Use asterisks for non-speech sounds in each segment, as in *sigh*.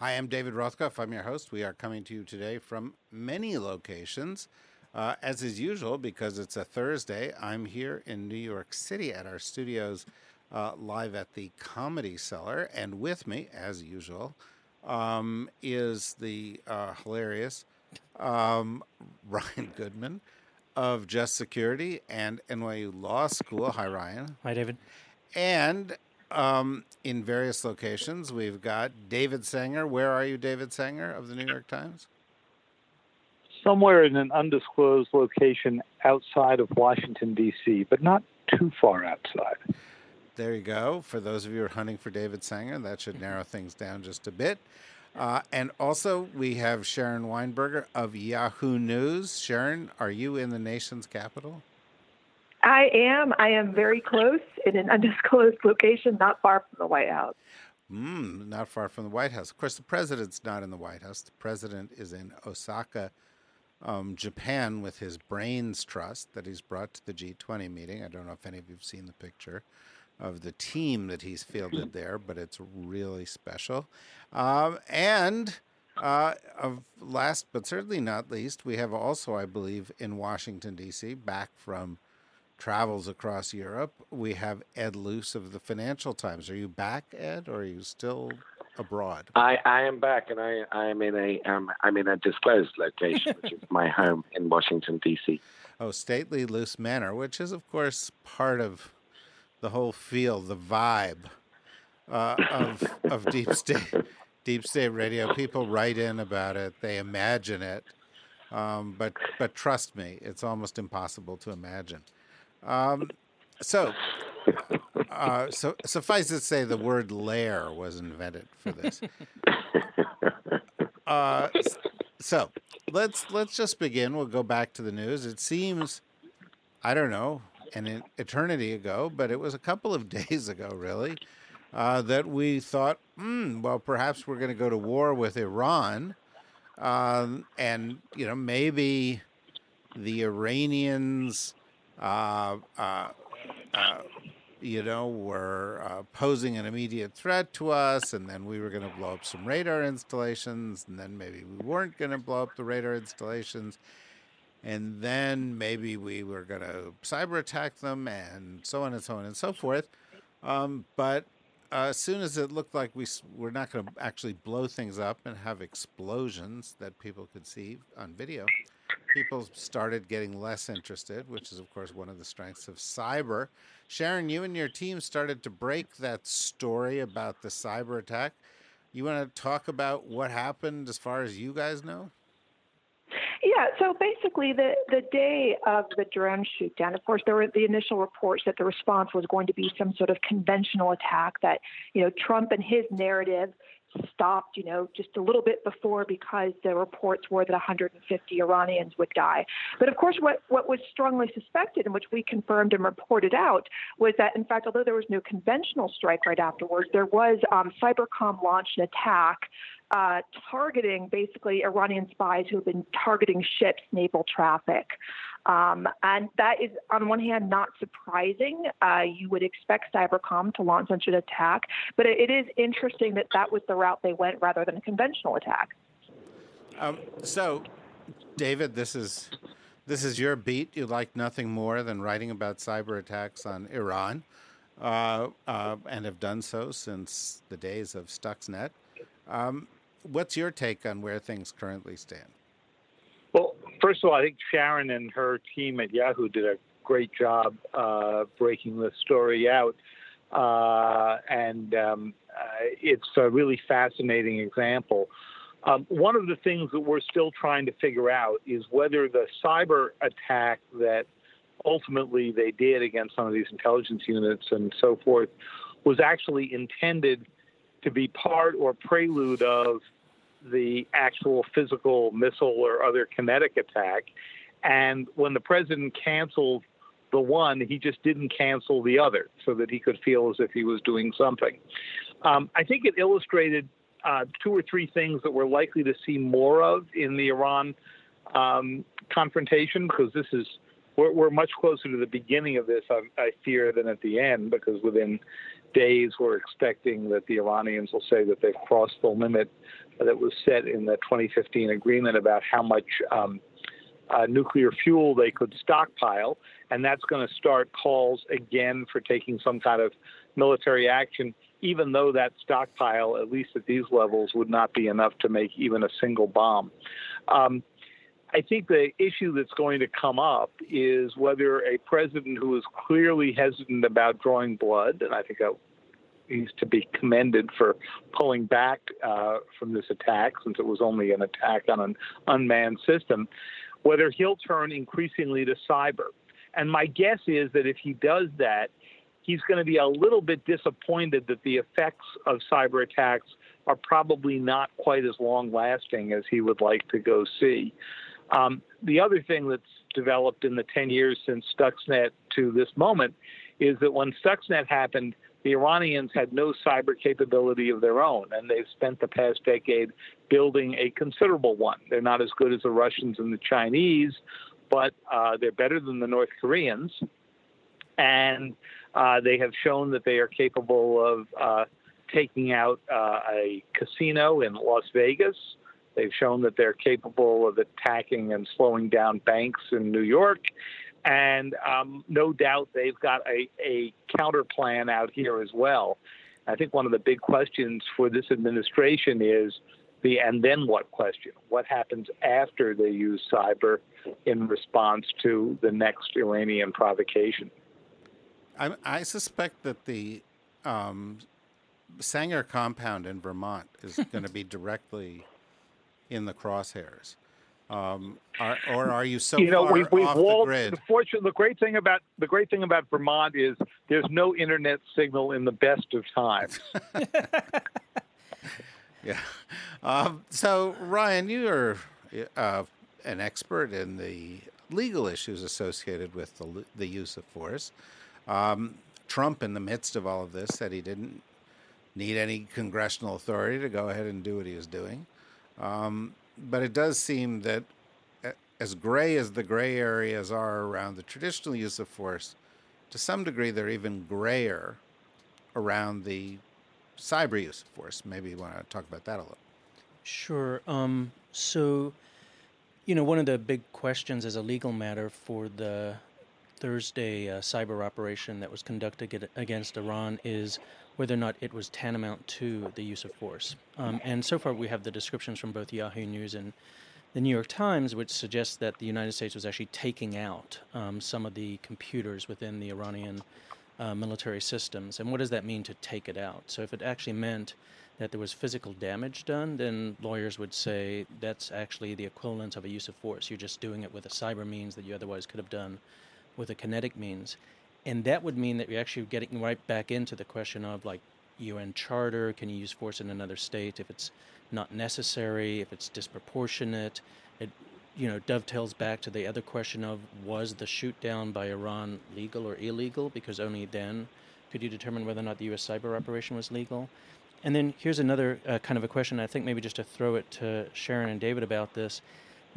Hi, I'm David Rothkopf. I'm your host. We are coming to you today from many locations. Uh, as is usual, because it's a Thursday, I'm here in New York City at our studios uh, live at the Comedy Cellar. And with me, as usual, um, is the uh, hilarious um, *laughs* Ryan Goodman of Just Security and NYU Law School. Hi, Ryan. Hi, David. And um, in various locations, we've got David Sanger. Where are you, David Sanger of the New York Times? Somewhere in an undisclosed location outside of Washington, D.C., but not too far outside. There you go. For those of you who are hunting for David Sanger, that should narrow things down just a bit. Uh, and also, we have Sharon Weinberger of Yahoo News. Sharon, are you in the nation's capital? I am. I am very close in an *laughs* undisclosed location, not far from the White House. Mm, not far from the White House. Of course, the president's not in the White House. The president is in Osaka, um, Japan, with his Brains Trust that he's brought to the G20 meeting. I don't know if any of you have seen the picture of the team that he's fielded there, but it's really special. Um, and uh, of last but certainly not least, we have also, I believe, in Washington, D.C., back from travels across Europe, we have Ed Luce of the Financial Times. Are you back, Ed, or are you still abroad? I, I am back, and I, I am in a um, I'm in a disclosed location, which is my home in Washington D.C. Oh, stately Luce Manor, which is of course part of the whole feel, the vibe uh, of of deep state deep state radio. People write in about it, they imagine it, um, but but trust me, it's almost impossible to imagine. Um, so, uh, so suffice it to say, the word "lair" was invented for this. *laughs* Uh, so let's let's just begin. We'll go back to the news. It seems, I don't know, an eternity ago, but it was a couple of *laughs* days ago, really, uh, that we thought, hmm, well, perhaps we're going to go to war with Iran, um, and you know maybe the Iranians you know, were uh, posing an immediate threat to us, and then we were going to blow up some radar installations, and then maybe we weren't going to blow up the radar installations, and then maybe we were going to cyber attack them, and so on and so on and so forth. Um, but uh, as soon as it looked like we were not going to actually blow things up and have explosions that people could see on video, people started getting less interested, which is, of course, one of the strengths of cyber. Sharon, you and your team started to break that story about the cyber attack. You want to talk about what happened as far as you guys know? Yeah, so basically, the, the day of the drone shoot down, of course, there were the initial reports that the response was going to be some sort of conventional attack that, you know, Trump and his narrative stopped, you know, just a little bit before because the reports were that 150 Iranians would die. But of course, what, what was strongly suspected and which we confirmed and reported out was that, in fact, although there was no conventional strike right afterwards, there was um, Cybercom launched an attack uh, targeting basically Iranian spies who have been targeting ships, naval traffic. Um, and that is, on one hand, not surprising. Uh, you would expect Cybercom to launch such an attack, but it, it is interesting that that was the route they went rather than a conventional attack. Um, so, David, this is this is your beat. You like nothing more than writing about cyber attacks on Iran, uh, uh, and have done so since the days of Stuxnet. Um, what's your take on where things currently stand? First of all, I think Sharon and her team at Yahoo did a great job uh, breaking the story out. Uh, and um, uh, it's a really fascinating example. Um, one of the things that we're still trying to figure out is whether the cyber attack that ultimately they did against some of these intelligence units and so forth was actually intended to be part or prelude of the actual physical missile or other kinetic attack. And when the president canceled the one, he just didn't cancel the other so that he could feel as if he was doing something. Um, I think it illustrated uh, two or three things that we're likely to see more of in the Iran um, confrontation because this is we're, much closer to the beginning of this, I, fear, than at the end because within days we're expecting that the Iranians will say that they've crossed the limit that was set in the 2015 agreement about how much um, uh, nuclear fuel they could stockpile, and that's going to start calls again for taking some kind of military action, even though that stockpile, at least at these levels, would not be enough to make even a single bomb. Um, I think the issue that's going to come up is whether a president who is clearly hesitant about drawing blood, and I think that he's to be commended for pulling back uh, from this attack, since it was only an attack on an unmanned system, whether he'll turn increasingly to cyber. And my guess is that if he does that, he's going to be a little bit disappointed that the effects of cyber attacks are probably not quite as long lasting as he would like to go see. Um, the other thing that's developed in the 10 years since Stuxnet to this moment is that when Stuxnet happened, the Iranians had no cyber capability of their own, and they've spent the past decade building a considerable one. They're not as good as the Russians and the Chinese, but uh, they're better than the North Koreans. And uh, they have shown that they are capable of uh, taking out uh, a casino in Las Vegas. They've shown that they're capable of attacking and slowing down banks in New York. And um, no doubt they've got a, a counter plan out here as well. I think one of the big questions for this administration is the and then what question. What happens after they use cyber in response to the next Iranian provocation? I, I suspect that the um, Sanger compound in Vermont is *laughs* going to be directly in the crosshairs. Um, are, or are you so you know, far we've, we've off walled, the grid? The, fortune, the great thing about the great thing about Vermont is there's no internet signal in the best of times. *laughs* *laughs* yeah. Um, so Ryan, you are uh, an expert in the legal issues associated with the the use of force. Um, Trump, in the midst of all of this, said he didn't need any congressional authority to go ahead and do what he was doing. Um, but it does seem that as gray as the gray areas are around the traditional use of force, to some degree they're even grayer around the cyber use of force. Maybe you want to talk about that a little. Sure. Um, so, you know, one of the big questions as a legal matter for the Thursday uh, cyber operation that was conducted against Iran is whether or not it was tantamount to the use of force. Um, and so far, we have the descriptions from both Yahoo News and the New York Times, which suggests that the United States was actually taking out um, some of the computers within the Iranian uh, military systems. And what does that mean to take it out? So, if it actually meant that there was physical damage done, then lawyers would say that's actually the equivalent of a use of force. You're just doing it with a cyber means that you otherwise could have done with a kinetic means and that would mean that you're actually getting right back into the question of like UN charter, can you use force in another state if it's not necessary, if it's disproportionate? It you know dovetails back to the other question of was the shoot down by Iran legal or illegal? Because only then could you determine whether or not the U.S. cyber operation was legal. And then here's another uh, kind of a question. I think maybe just to throw it to Sharon and David about this.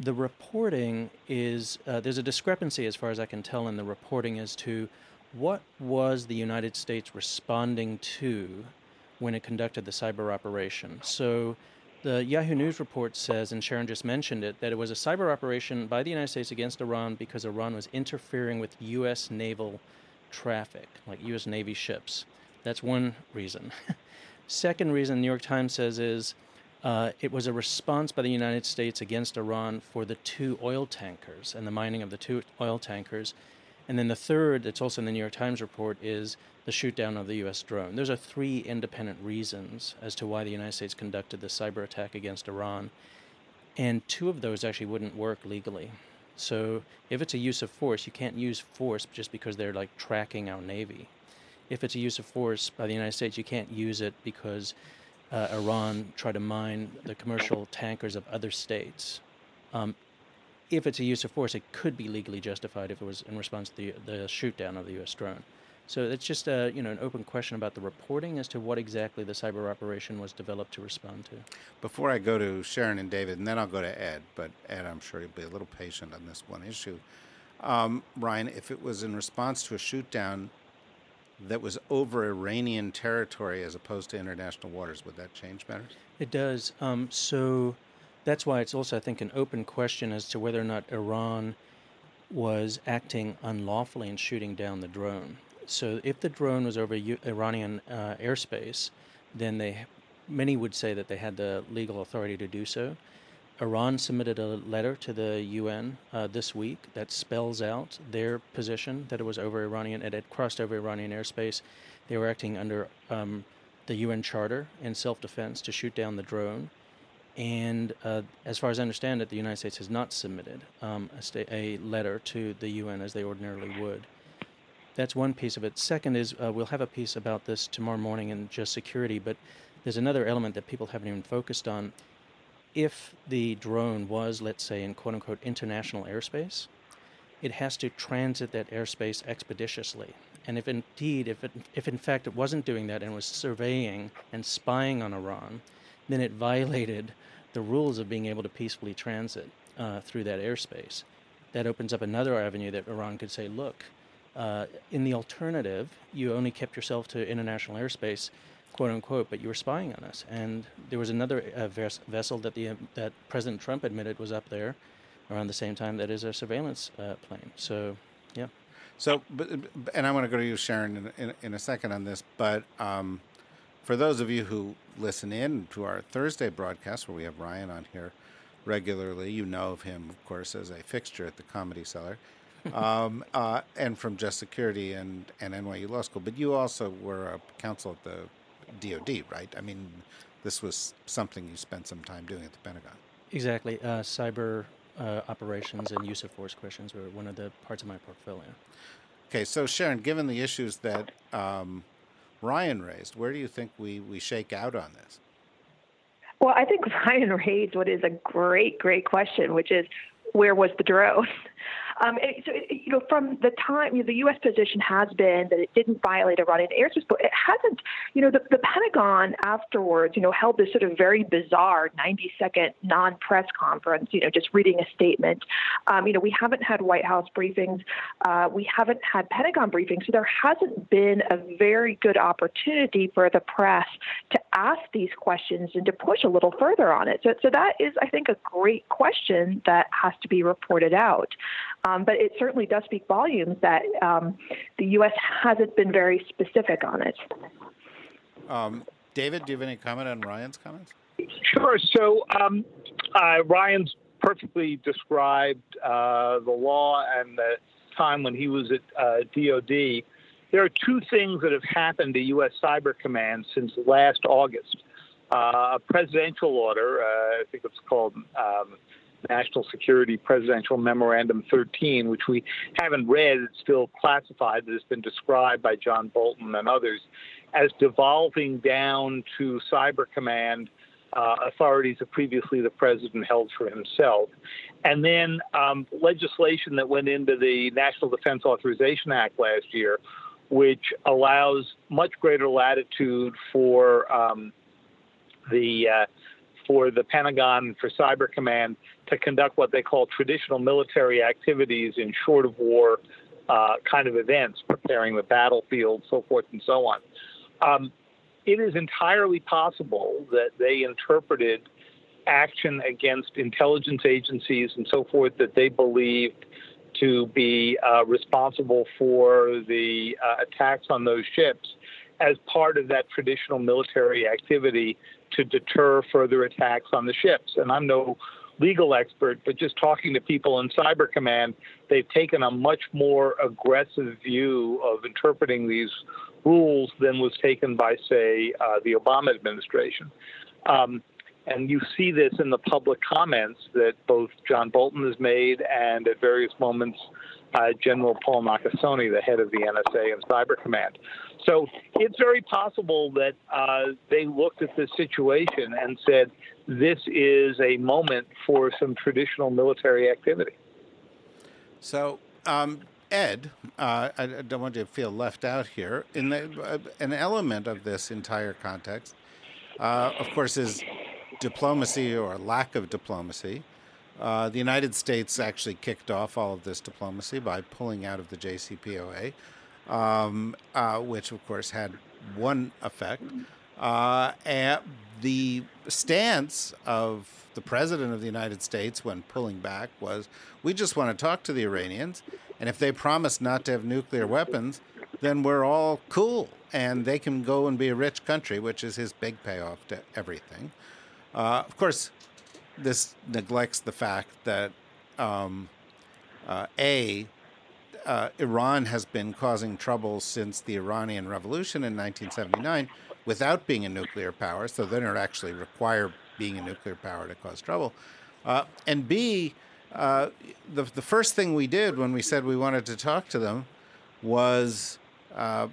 The reporting is uh, there's a discrepancy as far as I can tell in the reporting as to what was the United States responding to when it conducted the cyber operation? So, the Yahoo News report says, and Sharon just mentioned it, that it was a cyber operation by the United States against Iran because Iran was interfering with U.S. naval traffic, like U.S. Navy ships. That's one reason. *laughs* Second reason New York Times says is uh, it was a response by the United States against Iran for the two oil tankers and the mining of the two oil tankers and then the third, that's also in the New York Times report, is the shootdown of the U.S. drone. Those are three independent reasons as to why the United States conducted the cyber attack against Iran. And two of those actually wouldn't work legally. So if it's a use of force, you can't use force just because they're like tracking our Navy. If it's a use of force by the United States, you can't use it because uh, Iran tried to mine the commercial tankers of other states. Um, if it's a use of force, it could be legally justified if it was in response to the, the shoot down of the U.S. drone. So it's just a you know an open question about the reporting as to what exactly the cyber operation was developed to respond to. Before I go to Sharon and David, and then I'll go to Ed, but Ed, I'm sure you'll be a little patient on this one issue. Um, Ryan, if it was in response to a shoot down that was over Iranian territory as opposed to international waters, would that change matters? It does. Um, so that's why it's also, I think, an open question as to whether or not Iran was acting unlawfully in shooting down the drone. So if the drone was over U- Iranian uh, airspace, then they many would say that they had the legal authority to do so. Iran submitted a letter to the UN uh, this week that spells out their position that it was over Iranian, it had crossed over Iranian airspace. They were acting under um, the UN Charter in self defense to shoot down the drone. And uh, as far as I understand it, the United States has not submitted um, a, sta- a, letter to the UN as they ordinarily would. That's one piece of it. Second is uh, we'll have a piece about this tomorrow morning in just security, but there's another element that people haven't even focused on. If the drone was, let's say, in quote unquote international airspace, it has to transit that airspace expeditiously. And if indeed, if, it, if in fact it wasn't doing that and was surveying and spying on Iran, then it violated the rules of being able to peacefully transit uh, through that airspace. That opens up another avenue that Iran could say, look, uh, in the alternative, you only kept yourself to international airspace, quote unquote, but you were spying on us. And there was another uh, ves- vessel that the that President Trump admitted was up there around the same time that is a surveillance uh, plane. So, yeah. So, but, and I want to go to you, Sharon, in, in, in a second on this, but. Um, for those of you who listen in to our Thursday broadcast, where we have Ryan on here regularly, you know of him, of course, as a fixture at the Comedy Cellar, *laughs* um, uh, and from Just Security and, and NYU Law School. But you also were a counsel at the DoD, right? I mean, this was something you spent some time doing at the Pentagon. Exactly. Uh, cyber uh, operations and use of force questions were one of the parts of my portfolio. Okay, so Sharon, given the issues that um, Ryan raised. Where do you think we, we shake out on this? Well, I think *laughs* Ryan raised what is a great, great question, which is where was the drone? *laughs* Um, so, you know, from the time, you know, the U.S. position has been that it didn't violate Iranian airspace, but it hasn't, you know, the, the Pentagon afterwards, you know, held this sort of very bizarre 90 second non press conference, you know, just reading a statement. Um, you know, we haven't had White House briefings, uh, we haven't had Pentagon briefings, so there hasn't been a very good opportunity for the press to ask these questions and to push a little further on it. So, so that is, I think, a great question that has to be reported out. Um, but it certainly does speak volumes that um, the U.S. hasn't been very specific on it. Um, David, do you have any comment on Ryan's comments? Sure. So um, uh, Ryan's perfectly described uh, the law and the time when he was at uh, DOD. There are two things that have happened to U.S. Cyber Command since last August. Uh, a presidential order, uh, I think it's called um, National Security Presidential Memorandum 13, which we haven't read. It's still classified, but it's been described by John Bolton and others as devolving down to Cyber Command uh, authorities that previously the president held for himself. And then um, legislation that went into the National Defense Authorization Act last year, which allows much greater latitude for um, the uh, for the Pentagon for Cyber Command to conduct what they call traditional military activities in short of war uh, kind of events, preparing the battlefield, so forth and so on. Um, it is entirely possible that they interpreted action against intelligence agencies and so forth that they believed to be uh, responsible for the uh, attacks on those ships as part of that traditional military activity to deter further attacks on the ships. And I'm no legal expert, but just talking to people in Cyber Command, they've taken a much more aggressive view of interpreting these rules than was taken by, say, uh, the Obama administration. Um, and you see this in the public comments that both John Bolton has made and at various moments uh, General Paul Nakasone, the head of the NSA and Cyber Command. So it's very possible that uh, they looked at the situation and said, this is a moment for some traditional military activity. So, um, Ed, uh, I don't want you to feel left out here. In the, uh, an element of this entire context, uh, of course, is diplomacy or lack of diplomacy. Uh, the United States actually kicked off all of this diplomacy by pulling out of the JCPOA, um, uh, which of course had one effect. Uh, and the stance of the president of the United States when pulling back was we just want to talk to the Iranians, and if they promise not to have nuclear weapons, then we're all cool and they can go and be a rich country, which is his big payoff to everything. Uh, of course, this neglects the fact that um, uh, a uh, Iran has been causing trouble since the Iranian Revolution in 1979 without being a nuclear power, so they don't actually require being a nuclear power to cause trouble. Uh, and B, uh, the, the first thing we did when we said we wanted to talk to them was uh,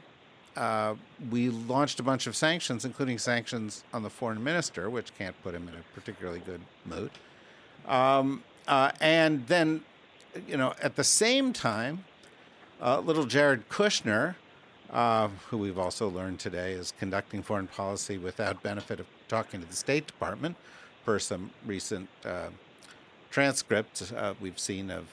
uh, we launched a bunch of sanctions, including sanctions on the foreign minister, which can't put him in a particularly good mood. Um, uh, and then, you know, at the same time, uh, little Jared Kushner, uh, who we've also learned today is conducting foreign policy without benefit of talking to the State Department, per some recent uh, transcripts uh, we've seen of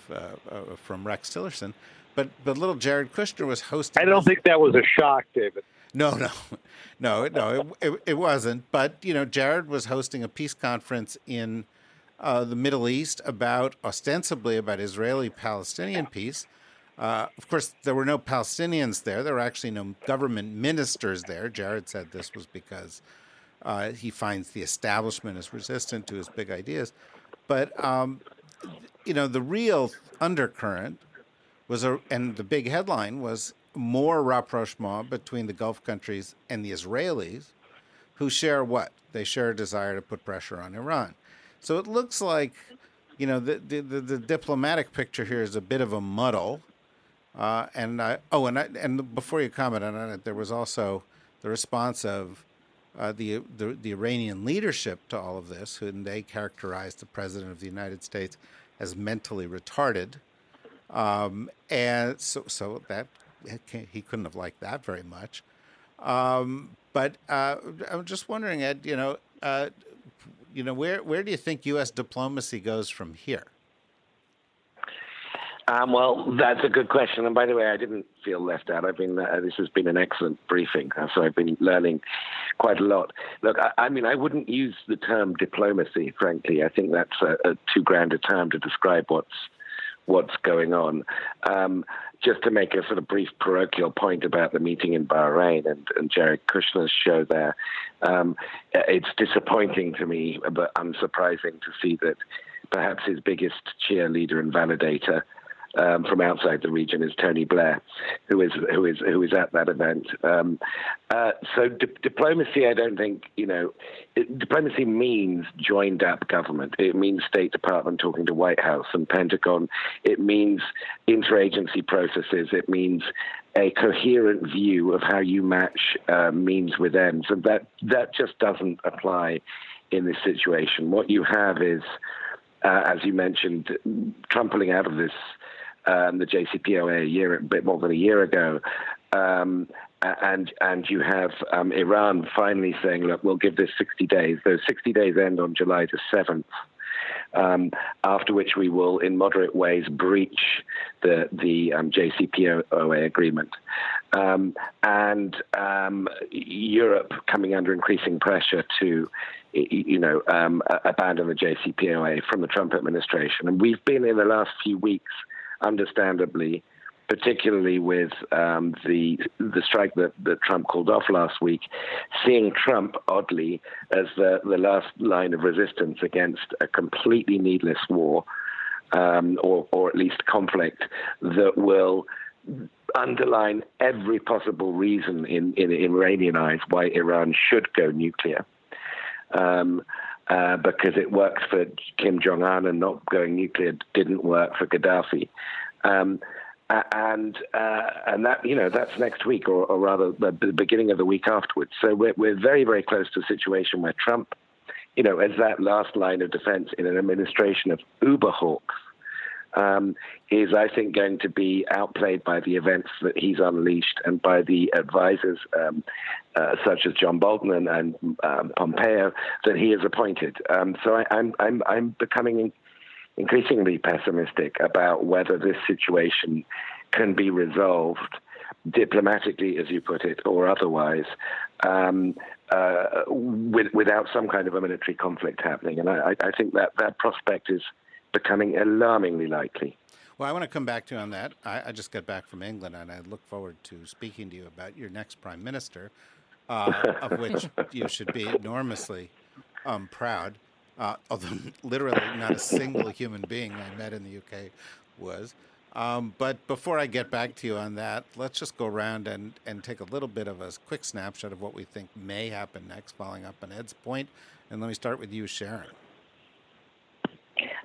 from Rex Tillerson. But but little Jared Kushner was hosting. I don't think that was a shock, David. No, no, *laughs* no, no. It, it, it, wasn't. But you know, Jared was hosting a peace conference in uh, the Middle East about ostensibly about Israeli-Palestinian peace. Uh, of course, there were no Palestinians there. There were actually no government ministers there. Jared said this was because uh, he finds the establishment is resistant to his big ideas. But um, you know, the real undercurrent was a, and the big headline was more rapprochement between the Gulf countries and the Israelis, who share what? They share a desire to put pressure on Iran. So it looks like, you know, the the, the, the diplomatic picture here is a bit of a muddle. Uh, and I, oh, and I, and before you comment on it, there was also the response of uh, the, the the Iranian leadership to all of this, and they characterized the president of the United States as mentally retarded. Um, and so, so that he couldn't have liked that very much. Um, but uh, I'm just wondering, Ed, you know, uh, you know, where where do you think U.S. diplomacy goes from here? Um, well, that's a good question. And by the way, I didn't feel left out. I've been uh, this has been an excellent briefing, uh, so I've been learning quite a lot. Look, I, I, mean, I wouldn't use the term diplomacy. Frankly, I think that's a, a too grand a term to describe what's what's going on. Um, just to make a sort of brief parochial point about the meeting in Bahrain and, and Jared Kushner's show there, um, it's disappointing to me, but unsurprising to see that perhaps his biggest cheerleader and validator um, from outside the region is Tony Blair, who is who is who is at that event. Um, uh, so di- diplomacy, I don't think you know. It, diplomacy means joined up government. It means State Department talking to White House and Pentagon. It means interagency processes. It means a coherent view of how you match uh, means with ends, and that that just doesn't apply in this situation. What you have is. Uh, as you mentioned, trampling out of this um, the JCPOA a year, a bit more than a year ago. Um, and and you have um, Iran finally saying, look, we'll give this 60 days. Those 60 days end on July the 7th. Um, after which we will, in moderate ways, breach the the um, JCPOA agreement, um, and um, Europe coming under increasing pressure to, you know, um, abandon the JCPOA from the Trump administration. And we've been in the last few weeks understandably, particularly with um, the the strike that, that Trump called off last week, seeing Trump oddly as the, the last line of resistance against a completely needless war, um, or or at least conflict that will underline every possible reason in, in, Iranian eyes why Iran should go nuclear. Um, uh, because it worked for Kim Jong Un and not going nuclear didn't work for Gaddafi. Um, and uh, and that you know that's next week, or, or rather the, the, beginning of the week afterwards. So we're we're very very close to a situation where Trump, you know, as that last line of defense in an administration of uber hawks, um, is I think going to be outplayed by the events that he's unleashed and by the advisors um, uh, such as John Bolton and, and um, Pompeo that he has appointed. Um, so I, I'm I'm I'm becoming increasingly pessimistic about whether this situation can be resolved diplomatically, as you put it, or otherwise, um, uh, with, without some kind of a military conflict happening. And I, I, think that that prospect is becoming alarmingly likely. Well, I want to come back to you on that. I, I just got back from England, and I look forward to speaking to you about your next prime minister, uh, of *laughs* which you should be enormously um, proud uh, although *laughs* literally not a single human being I met in the UK was. Um, but before I get back to you on that, let's just go around and, and take a little bit of a quick snapshot of what we think may happen next, following up on Ed's point. And let me start with you, Sharon.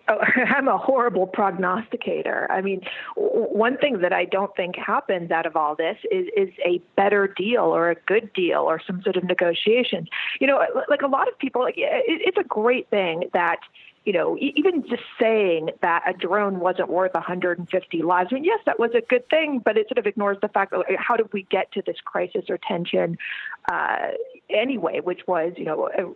Oh, *laughs* I'm a horrible prognosticator. I mean, one thing that I don't think happens out of all this is is a better deal or a good deal or some sort of negotiation. You know, like a lot of people, like it's a great thing that you know, even just saying that a drone wasn't worth 150 lives. I mean, yes, that was a good thing, but it sort of ignores the fact that how did we get to this crisis or tension uh, anyway, which was, you know,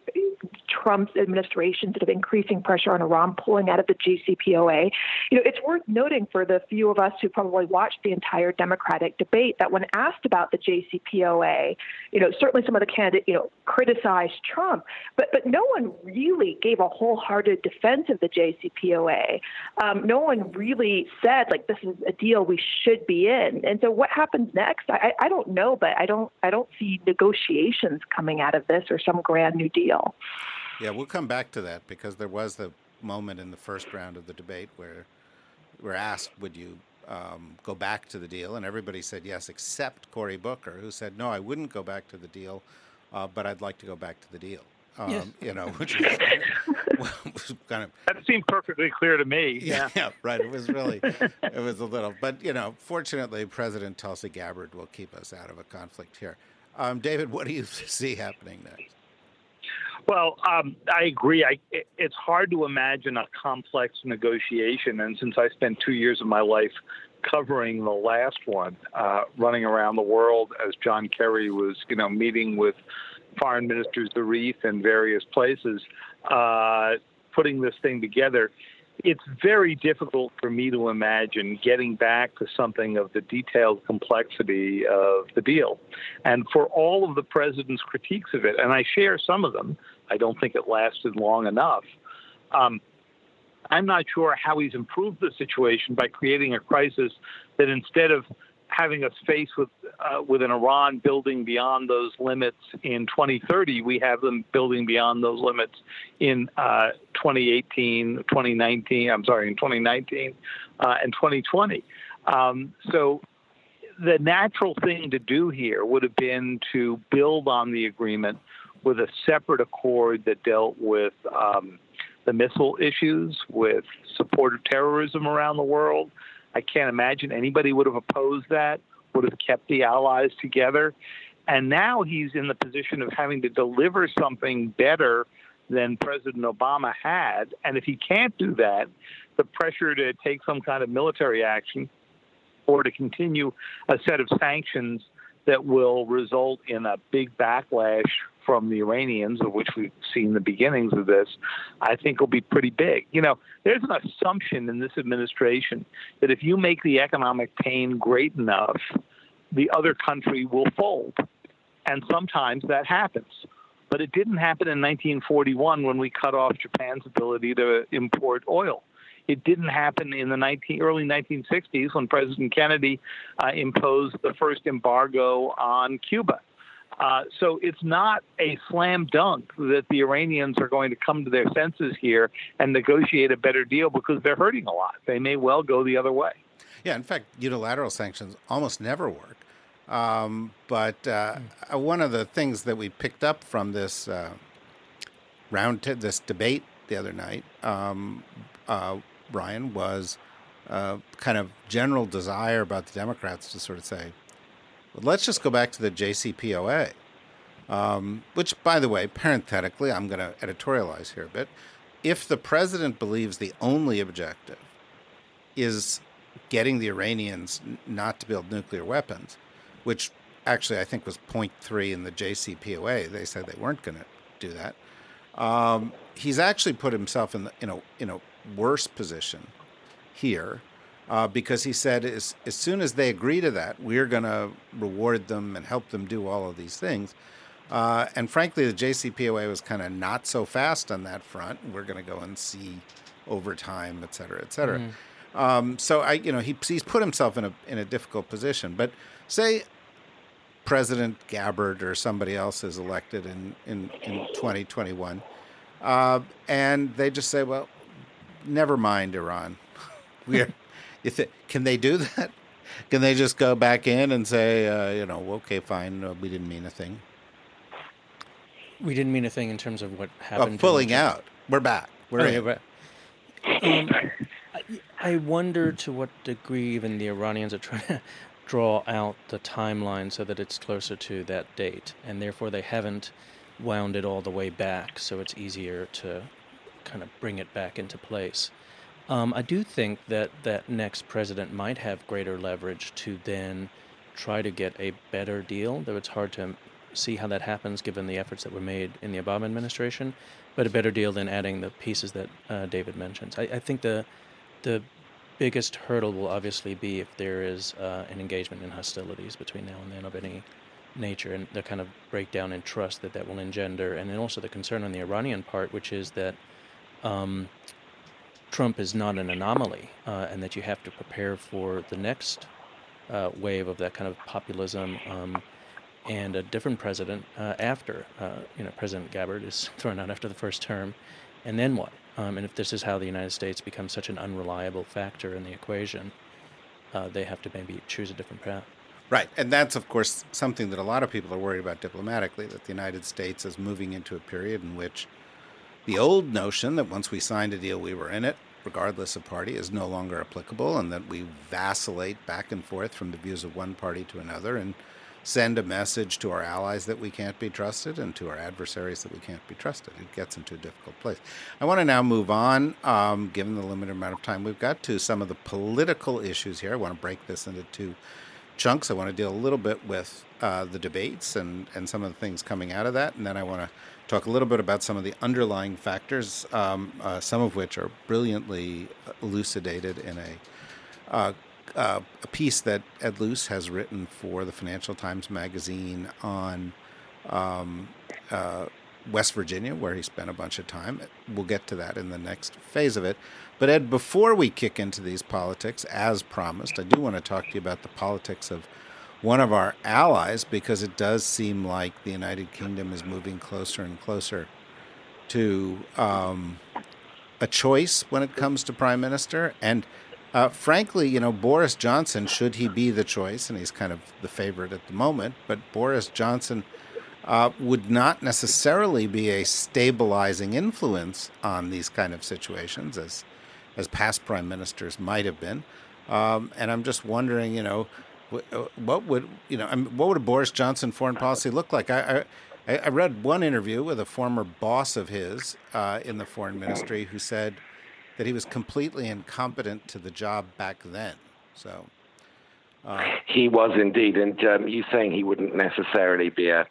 Trump's administration sort of increasing pressure on Iran, pulling out of the JCPOA. You know, it's worth noting for the few of us who probably watched the entire Democratic debate that when asked about the JCPOA, you know, certainly some of the candidates, you know, criticized Trump, but but no one really gave a wholehearted defense of the JCPOA. Um, no one really said like this is a deal we should be in. And so what happens next? I, I don't know, but I don't I don't see negotiations coming out of this or some grand new deal. Yeah, we'll come back to that because there was the moment in the first round of the debate where we're asked, "Would you um, go back to the deal?" And everybody said yes, except Cory Booker, who said, "No, I wouldn't go back to the deal, uh, but I'd like to go back to the deal." Um, yes. You know, which *laughs* was, was kind of that seemed perfectly clear to me. *laughs* Yeah, yeah, right. It was really, *laughs* it was a little, but you know, fortunately, President Tulsi Gabbard will keep us out of a conflict here. Um, David, what do you see happening next? Well, um, I agree. I, it, it's hard to imagine a complex negotiation, and since I spent two years of my life covering the last one, uh, running around the world as John Kerry was, you know, meeting with foreign ministers Zarif in various places, uh, putting this thing together. It's very difficult for me to imagine getting back to something of the detailed complexity of the deal. And for all of the president's critiques of it, and I share some of them, I don't think it lasted long enough. Um, I'm not sure how he's improved the situation by creating a crisis that instead of having us face with uh, with an Iran building beyond those limits in 2030, we have them building beyond those limits in uh, 2018, 2019. I'm sorry, in 2019 uh, and 2020. Um, so the natural thing to do here would have been to build on the agreement with a separate accord that dealt with um, the missile issues, with support of terrorism around the world. I can't imagine anybody would have opposed that, would have kept the allies together. And now he's in the position of having to deliver something better than President Obama had. And if he can't do that, the pressure to take some kind of military action or to continue a set of sanctions that will result in a big backlash from the Iranians, of which we've seen the beginnings of this, I think will be pretty big. You know, there's an assumption in this administration that if you make the economic pain great enough, the other country will fold. And sometimes that happens. But it didn't happen in 1941 when we cut off Japan's ability to import oil. It didn't happen in the 19, early 1960s when President Kennedy uh, imposed the first embargo on Cuba. Uh, so it's not a slam dunk that the Iranians are going to come to their senses here and negotiate a better deal because they're hurting a lot. They may well go the other way. Yeah, in fact, unilateral sanctions almost never work. Um, but uh, mm. one of the things that we picked up from this uh, round, t- this debate the other night, um, uh, Ryan, was uh, kind of general desire about the Democrats to sort of say, let's just go back to the JCPOA. Um, which, by the way, parenthetically, I'm going to editorialize here a bit. If the president believes the only objective is getting the Iranians not to build nuclear weapons, which actually I think was point three in the JCPOA, they said they weren't going to do that. Um, he's actually put himself in, the, in a in a worse position here uh, because he said as, as soon as they agree to that, we're going to reward them and help them do all of these things. Uh, and frankly, the JCPOA was kind of not so fast on that front. We're going to go and see over time, et cetera, et cetera. Mm-hmm. Um, so I, you know, he, he's put himself in a in a difficult position. But say President Gabbard or somebody else is elected in in, in 2021, uh, and they just say, well, never mind Iran. *laughs* We're, it, can they do *laughs* that? Can they just go back in and say, uh, you know, okay, fine, we didn't mean a thing? We didn't mean a thing in terms of what happened. Oh, pulling out. We're back. We're okay, right. Um, I, I wonder to what degree even the Iranians are trying to *laughs* draw out the timeline so that it's closer to that date, and therefore they haven't wound it all the way back, so it's easier to kind of bring it back into place. Um, I do think that that next president might have greater leverage to then try to get a better deal, though it's hard to see how that happens given the efforts that were made in the Obama administration, but a better deal than adding the pieces that uh, David mentions. I, I, think the the biggest hurdle will obviously be if there is uh, an engagement in hostilities between now and then of any nature and the kind of breakdown in trust that that will engender, and then also the concern on the Iranian part, which is that um, Trump is not an anomaly, uh, and that you have to prepare for the next uh, wave of that kind of populism. Um, and a different president uh, after, uh, you know, President Gabbard is *laughs* thrown out after the first term, and then what? Um, and if this is how the United States becomes such an unreliable factor in the equation, uh, they have to maybe choose a different path. Right, and that's of course something that a lot of people are worried about diplomatically. That the United States is moving into a period in which the old notion that once we signed a deal, we were in it, regardless of party, is no longer applicable, and that we vacillate back and forth from the views of one party to another, and send a message to our allies that we can't be trusted and to our adversaries that we can't be trusted. It gets into a difficult place. I want to now move on, um, given the limited amount of time we've got, to some of the political issues here. I want to break this into two chunks. I want to deal a little bit with uh, the debates and, and some of the things coming out of that, and then I want to talk a little bit about some of the underlying factors, um, uh, some of which are brilliantly elucidated in a uh, uh, a piece that Ed Luce has written for the Financial Times Magazine on um, uh, West Virginia, where he spent a bunch of time. We'll get to that in the next phase of it. But, Ed, before we kick into these politics, as promised, I do want to talk to you about the politics of one of our allies because it does seem like the United Kingdom is moving closer and closer to um, a choice when it comes to prime minister. And uh, frankly, you know, Boris Johnson, should he be the choice, and he's kind of the favorite at the moment, but Boris Johnson uh, would not necessarily be a stabilizing influence on these kind of situations as as past prime ministers might have been. Um, and I'm just wondering, you know, uh, what would you know, what would a Boris Johnson foreign policy look like? I, I, I read one interview with a former boss of his uh, in the foreign ministry who said that he was completely incompetent to the job back then. So uh, he was indeed, and um, you saying he wouldn't necessarily be a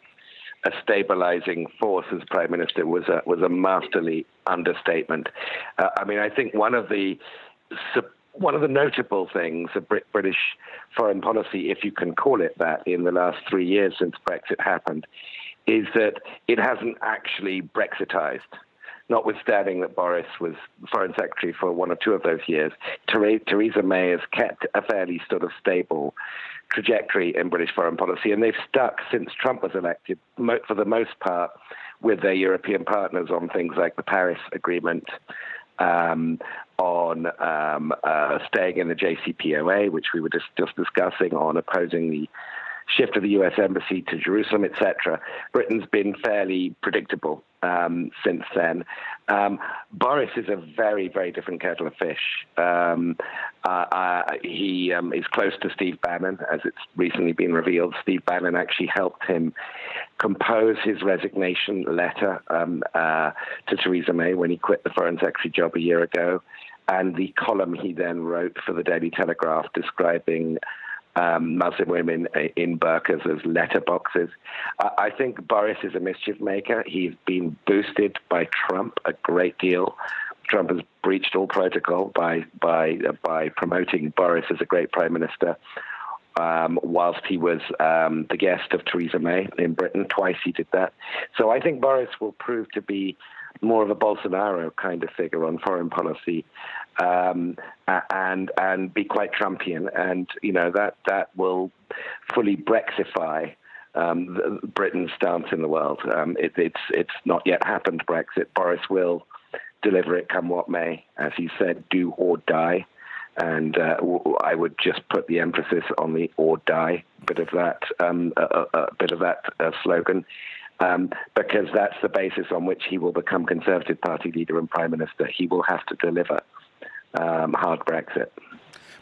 a stabilizing force as prime minister was a was a masterly understatement. Uh, I mean, I think one of the one of the notable things of British foreign policy, if you can call it that, in the last three years since Brexit happened, is that it hasn't actually Brexitized notwithstanding that Boris was foreign secretary for one or two of those years, Theresa May has kept a fairly sort of stable trajectory in British foreign policy, and they've stuck since Trump was elected, for the most part, with their European partners on things like the Paris Agreement. Um, on um, uh, staying in the JCPOA, which we were just, just discussing, on opposing the shift of the U.S. embassy to Jerusalem, etc. Britain's been fairly predictable um, since then. Um, Boris is a very, very different kettle of fish. Um, uh, uh, he um, is close to Steve Bannon, as it's recently been revealed. Steve Bannon actually helped him compose his resignation letter um, uh, to Theresa May when he quit the Foreign Secretary job a year ago. And the column he then wrote for the Daily Telegraph describing um, Muslim women in burqas as letterboxes. I think Boris is a mischief maker. He's been boosted by Trump a great deal. Trump has breached all protocol by by uh, by promoting Boris as a great prime minister. Um, whilst he was um, the guest of Theresa May in Britain, twice he did that. So I think Boris will prove to be more of a Bolsonaro kind of figure on foreign policy, um, and and be quite Trumpian, and you know that that will fully Brexify um, Britain's stance in the world. Um, it, it's it's not yet happened. Brexit. Boris will deliver it, come what may, as he said, do or die. And uh, I would just put the emphasis on the "or die" bit of that, um, a, a, bit of that uh, slogan um, because that's the basis on which he will become Conservative Party leader and Prime Minister. He will have to deliver um, hard Brexit.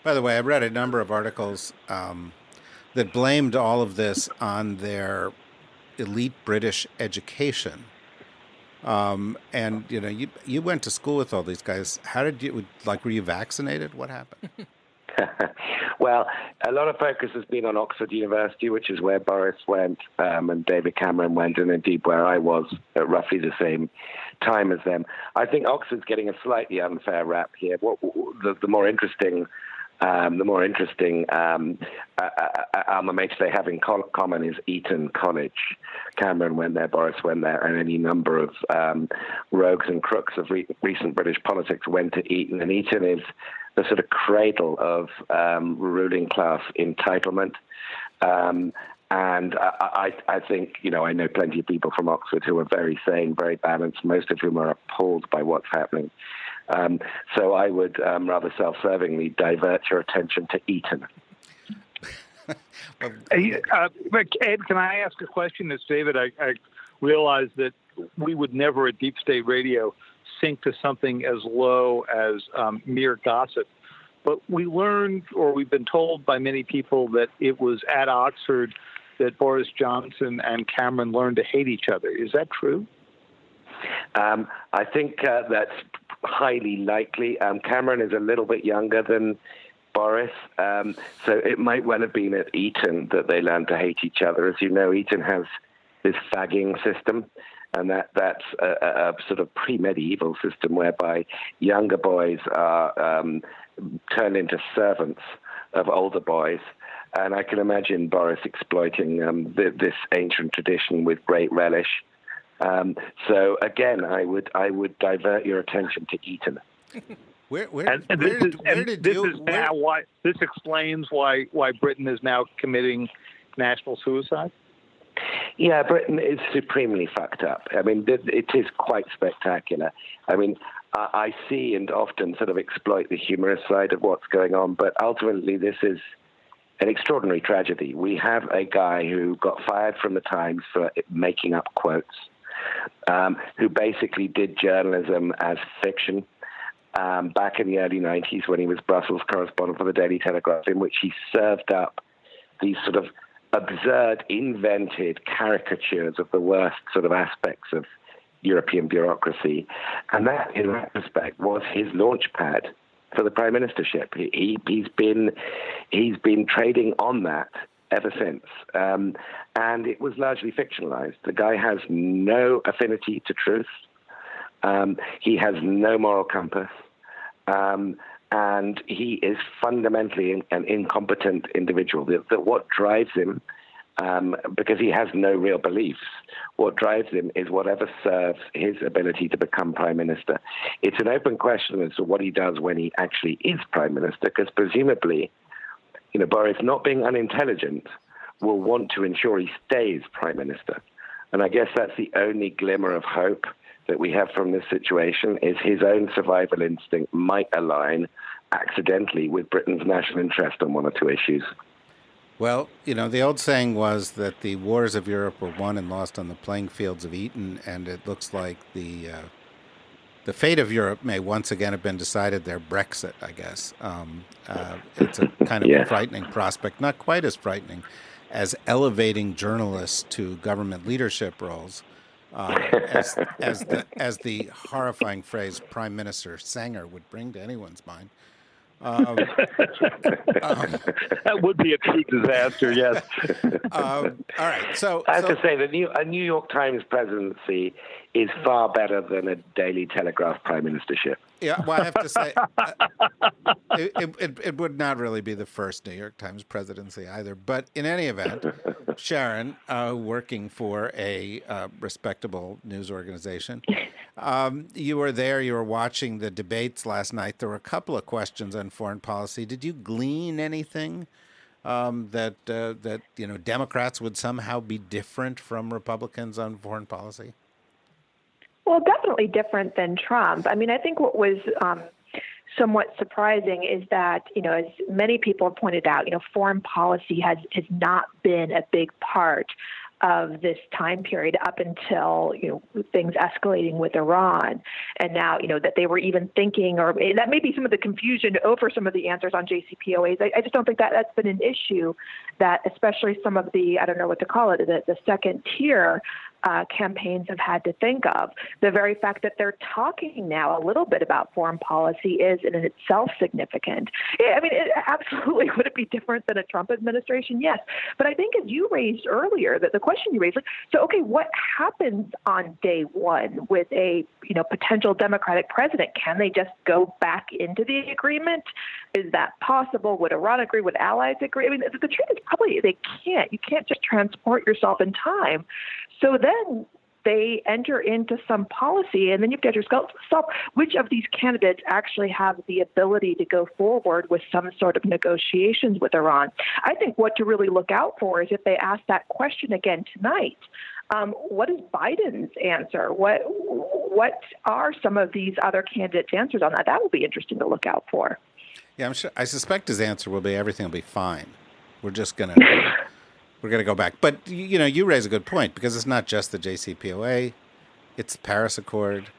By the way, I read a number of articles um, that blamed all of this on their elite British education. Um, and you know, you you went to school with all these guys. How did you like? Were you vaccinated? What happened? *laughs* *laughs* well, a lot of focus has been on Oxford University, which is where Boris went um, and David Cameron went, and indeed where I was at roughly the same time as them. I think Oxford's getting a slightly unfair rap here. What, the, the more interesting um, the more interesting um, uh, uh, alma mater they have in common is Eton College. Cameron went there, Boris went there, and any number of um, rogues and crooks of re- recent British politics went to Eton. And Eton is the sort of cradle of um, ruling class entitlement. Um, and I, I, I, think, you know, I know plenty of people from Oxford who are very sane, very balanced, most of whom are appalled by what's happening. Um, so I would um, rather self servingly divert your attention to Eton. *laughs* uh, Ed, can I ask a question? It's David. I, I realize that we would never at Deep State Radio sink to something as low as um, mere gossip. But we learned, or we've been told by many people, that it was at Oxford that Boris Johnson and Cameron learned to hate each other. Is that true? Um, I think uh, that's highly likely. Um, Cameron is a little bit younger than Boris, um, so it might well have been at Eton that they learned to hate each other. As you know, Eton has this fagging system and that that's a, a sort of pre-medieval system whereby younger boys are um, turned into servants of older boys. And I can imagine Boris exploiting um, the, this ancient tradition with great relish. Um, so again, I would I would divert your attention to Eton. *laughs* Where, where, and, and where, did, is, where did this you, is now why this explains why why Britain is now committing national suicide. Yeah, Britain is supremely fucked up. I mean, it is quite spectacular. I mean, I see and often sort of exploit the humorous side of what's going on, but ultimately, this is an extraordinary tragedy. We have a guy who got fired from the Times for making up quotes, um, who basically did journalism as fiction. Um, back in the early 90s, when he was Brussels correspondent for the Daily Telegraph, in which he served up these sort of absurd, invented caricatures of the worst sort of aspects of European bureaucracy. And that, in that respect, was his launch pad for the prime ministership. He, has been he's been trading on that ever since, um, and it was largely fictionalized. The guy has no affinity to truth. Um, he has no moral compass. Um, and he is fundamentally an incompetent individual. That, what drives him, um, because he has no real beliefs, what drives him is whatever serves his ability to become prime minister. It's an open question as to what he does when he actually is prime minister, because presumably, you know, Boris, not being unintelligent, will want to ensure he stays prime minister. And I guess that's the only glimmer of hope that we have from this situation is his own survival instinct might align accidentally with Britain's national interest on one or two issues. Well, you know, the old saying was that the wars of Europe were won and lost on the playing fields of Eton, and it looks like the uh, the fate of Europe may once again have been decided there. Brexit, I guess. Um, uh, it's a kind of Yeah. frightening prospect, not quite as frightening as elevating journalists to government leadership roles, uh, as, as the as the horrifying phrase Prime Minister Sanger would bring to anyone's mind. Um, *laughs* um, that would be a true disaster. Yes. um, all right, so, I have so to say, the New, a New York Times presidency is far better than a Daily Telegraph prime ministership. Yeah, well, I have to say, uh, it, it, it, would not really be the first New York Times presidency either. But in any event, Sharon, uh, working for a uh, respectable news organization, um, you were there, you were watching the debates last night. There were a couple of questions on foreign policy. Did you glean anything? Um, that uh, that you know Democrats would somehow be different from Republicans on foreign policy. Well, definitely different than Trump. I mean, I think what was um, somewhat surprising is that, you know, as many people have pointed out, you know, foreign policy has, has not been a big part of this time period up until you know things escalating with Iran, and now you know that they were even thinking, or that may be some of the confusion over some of the answers on JCPOAs. I, I just don't think that that's been an issue that, especially some of the I don't know what to call it, the, the second tier uh, campaigns have had to think of. The very fact that they're talking now a little bit about foreign policy is in itself significant. I mean, it, *laughs* absolutely, would it be different than a Trump administration? Yes, but I think as you raised earlier, that the question you raised, like, so okay, what happens on day one with a you know potential Democratic president? Can they just go back into the agreement? Is that possible? Would Iran agree? Would allies agree? I mean, the, the truth is probably they can't. You can't just transport yourself in time. So then they enter into some policy, and then you have got yourself which of these candidates actually have the ability to go forward with some sort of negotiations with Iran. I think what to really look out for is if they ask that question again tonight. Um, what is Biden's answer? What what are some of these other candidates' answers on that? That will be interesting to look out for. Yeah, I'm sure. I suspect his answer will be everything will be fine. We're just gonna *laughs* we're gonna go back. But you know, you raise a good point because it's not just the JCPOA, it's the Paris Accord,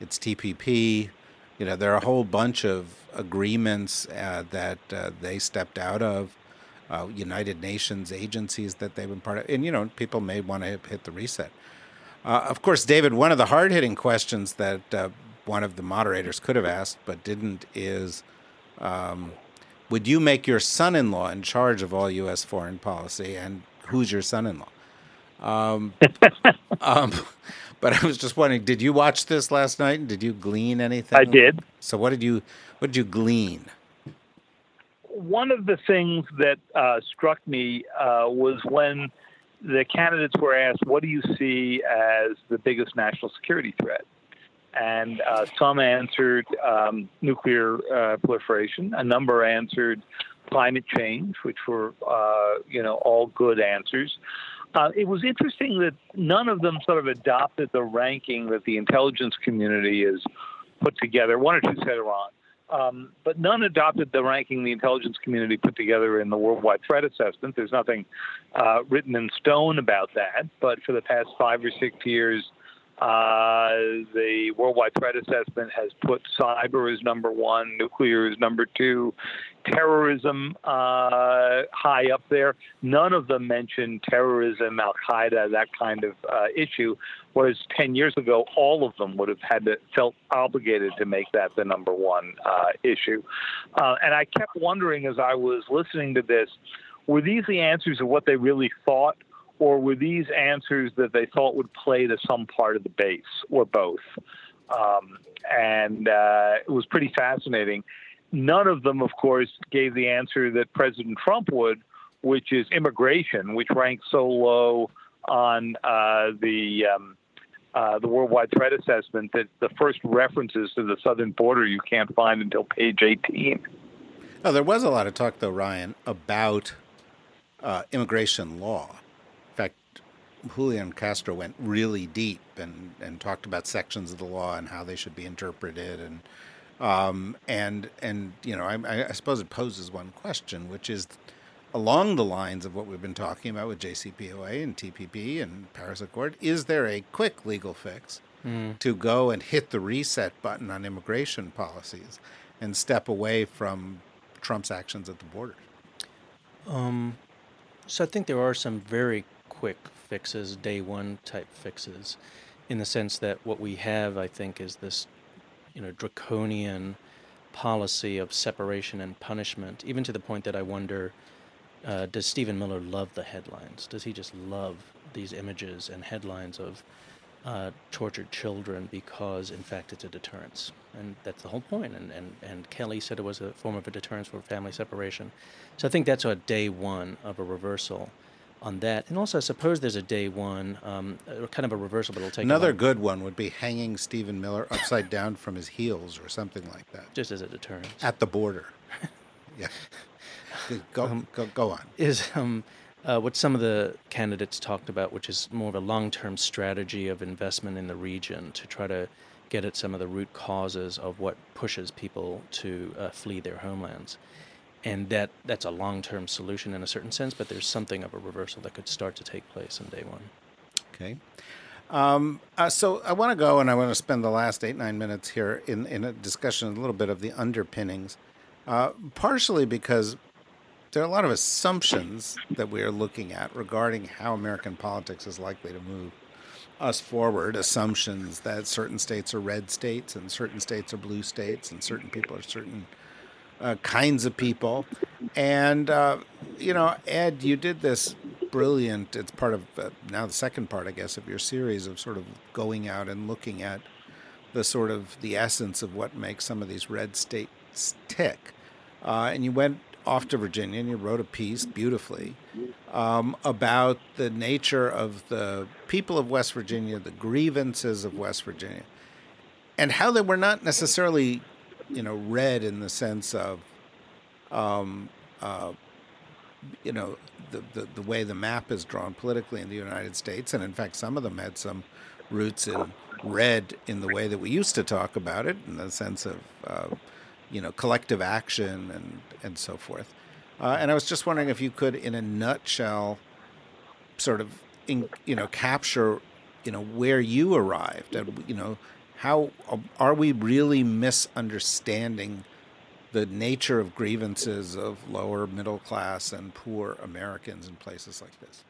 it's TPP. You know, there are a whole bunch of agreements uh, that uh, they stepped out of, uh, United Nations agencies that they've been part of, and you know, people may want to hit the reset. Uh, of course, David, one of the hard hitting questions that uh, one of the moderators could have asked but didn't is um, would you make your son in law in charge of all U.S. foreign policy? And who's your son in law? Um, *laughs* um, but I was just wondering, did you watch this last night and did you glean anything? I did. So what did you what did you glean? One of the things that uh, struck me uh, was when the candidates were asked, "What do you see as the biggest national security threat?" And uh, some answered um, nuclear uh, proliferation. A number answered climate change, which were, uh, you know, all good answers. Uh, it was interesting that none of them sort of adopted the ranking that the intelligence community has put together. One or two said Iran. Um, but none adopted the ranking the intelligence community put together in the worldwide threat assessment. There's nothing uh, written in stone about that. But for the past five or six years, uh, the worldwide threat assessment has put cyber as number one, nuclear as number two, terrorism uh, high up there. None of them mention terrorism, Al Qaeda, that kind of uh, issue. Whereas 10 years ago, all of them would have had to, felt obligated to make that the number one uh, issue. Uh, and I kept wondering as I was listening to this, were these the answers of what they really thought? Or were these answers that they thought would play to some part of the base, or both? Um, and uh, it was pretty fascinating. None of them, of course, gave the answer that President Trump would, which is immigration, which ranks so low on uh, the um, uh, the worldwide threat assessment that the first references to the southern border you can't find until page 18. Oh, there was a lot of talk, though, Ryan, about uh, immigration law. Julian Castro went really deep and, and talked about sections of the law and how they should be interpreted and um, and and you know I, I suppose it poses one question, which is along the lines of what we've been talking about with JCPOA and TPP and Paris Accord? Is there a quick legal fix mm. to go and hit the reset button on immigration policies and step away from Trump's actions at the border? Um, so I think there are some very quick fixes, day one type fixes, in the sense that what we have, I think, is this, you know, draconian policy of separation and punishment, even to the point that I wonder uh, does Stephen Miller love the headlines? Does he just love these images and headlines of uh, tortured children because, in fact, it's a deterrence? And that's the whole point. And, and, and Kelly said it was a form of a deterrence for family separation. So I think that's a day one of a reversal on that. And also, I suppose there's a day one, um, kind of a reversal, but it'll take another good one would be hanging Stephen Miller upside down from his heels or something like that, just as a deterrent at the border. *laughs* yeah, go, um, go go on. Is um, uh, what some of the candidates talked about, which is more of a long-term strategy of investment in the region to try to get at some of the root causes of what pushes people to uh, flee their homelands and that that's a long-term solution in a certain sense but there's something of a reversal that could start to take place in day one okay um, uh, so I want to go and I want to spend the last eight nine minutes here in, in a discussion a little bit of the underpinnings, uh, partially because there are a lot of assumptions that we are looking at regarding how American politics is likely to move us forward. Assumptions that certain states are red states and certain states are blue states and certain people are certain uh, kinds of people. And, uh, you know, Ed, you did this brilliant, it's part of uh, now the second part, I guess, of your series of sort of going out and looking at the sort of the essence of what makes some of these red states tick. Uh, and you went off to Virginia and you wrote a piece beautifully um, about the nature of the people of West Virginia, the grievances of West Virginia, and how they were not necessarily you know, red in the sense of, um, uh, you know, the, the, the way the map is drawn politically in the United States. And in fact, some of them had some roots in red in the way that we used to talk about it, in the sense of, uh, you know, collective action and, and so forth. Uh, and I was just wondering if you could, in a nutshell, sort of, in, you know, capture, you know, where you arrived you know, how are we really misunderstanding the nature of grievances of lower middle class and poor Americans in places like this?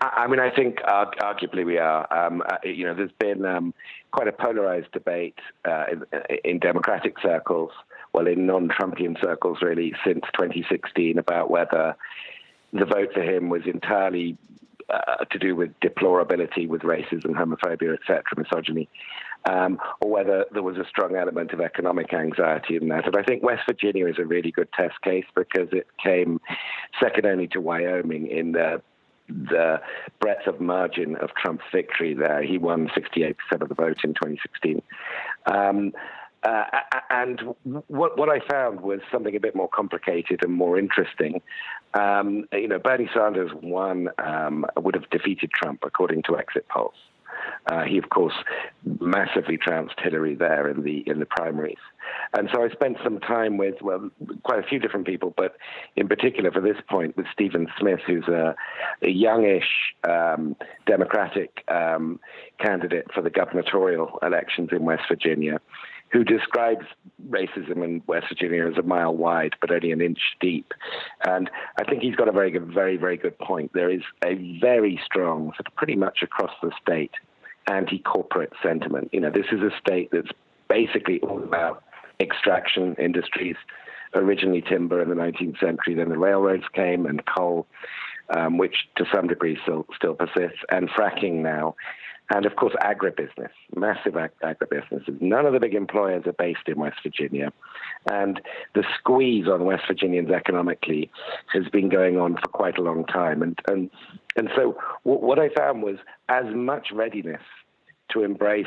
I mean, I think uh, arguably we are. Um, uh, you know, there's been um, quite a polarized debate uh, in, in, Democratic circles, well, in non-Trumpian circles, really, since 2016, about whether the vote for him was entirely uh, to do with deplorability, with racism, homophobia, etc., misogyny, um, or whether there was a strong element of economic anxiety in that. And I think West Virginia is a really good test case because it came second only to Wyoming in the the breadth of margin of Trump's victory there. He won 68% of the vote in 2016. Um, uh, and what, what I found was something a bit more complicated and more interesting. Um, you know, Bernie Sanders won, um, would have defeated Trump according to exit polls. Uh, he, of course, massively trounced Hillary there in the in the primaries, and so I spent some time with well, quite a few different people, but in particular for this point with Stephen Smith, who's a, a youngish um, Democratic um, candidate for the gubernatorial elections in West Virginia who describes racism in West Virginia as a mile wide but only an inch deep. And I think he's got a very good, very, very good point. There is a very strong, sort of pretty much across the state, anti-corporate sentiment. You know, this is a state that's basically all about extraction industries. Originally timber in the 19th century, then the railroads came and coal, um, which to some degree still still persists, and fracking now and of course agribusiness, massive ag- agribusinesses. None of the big employers are based in West Virginia, and the squeeze on West Virginians economically has been going on for quite a long time. And and and so w- what I found was as much readiness to embrace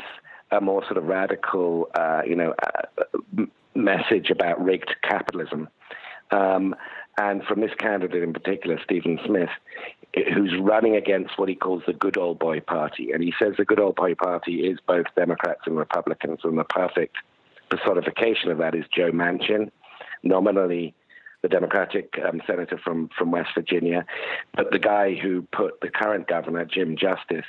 a more sort of radical, uh, you know, uh, message about rigged capitalism. Um, and from this candidate in particular, Stephen Smith, who's running against what he calls the good old boy party. And he says the good old boy party is both Democrats and Republicans, and the perfect personification of that is Joe Manchin, nominally the Democratic um, senator from, from West Virginia. But the guy who put the current governor, Jim Justice,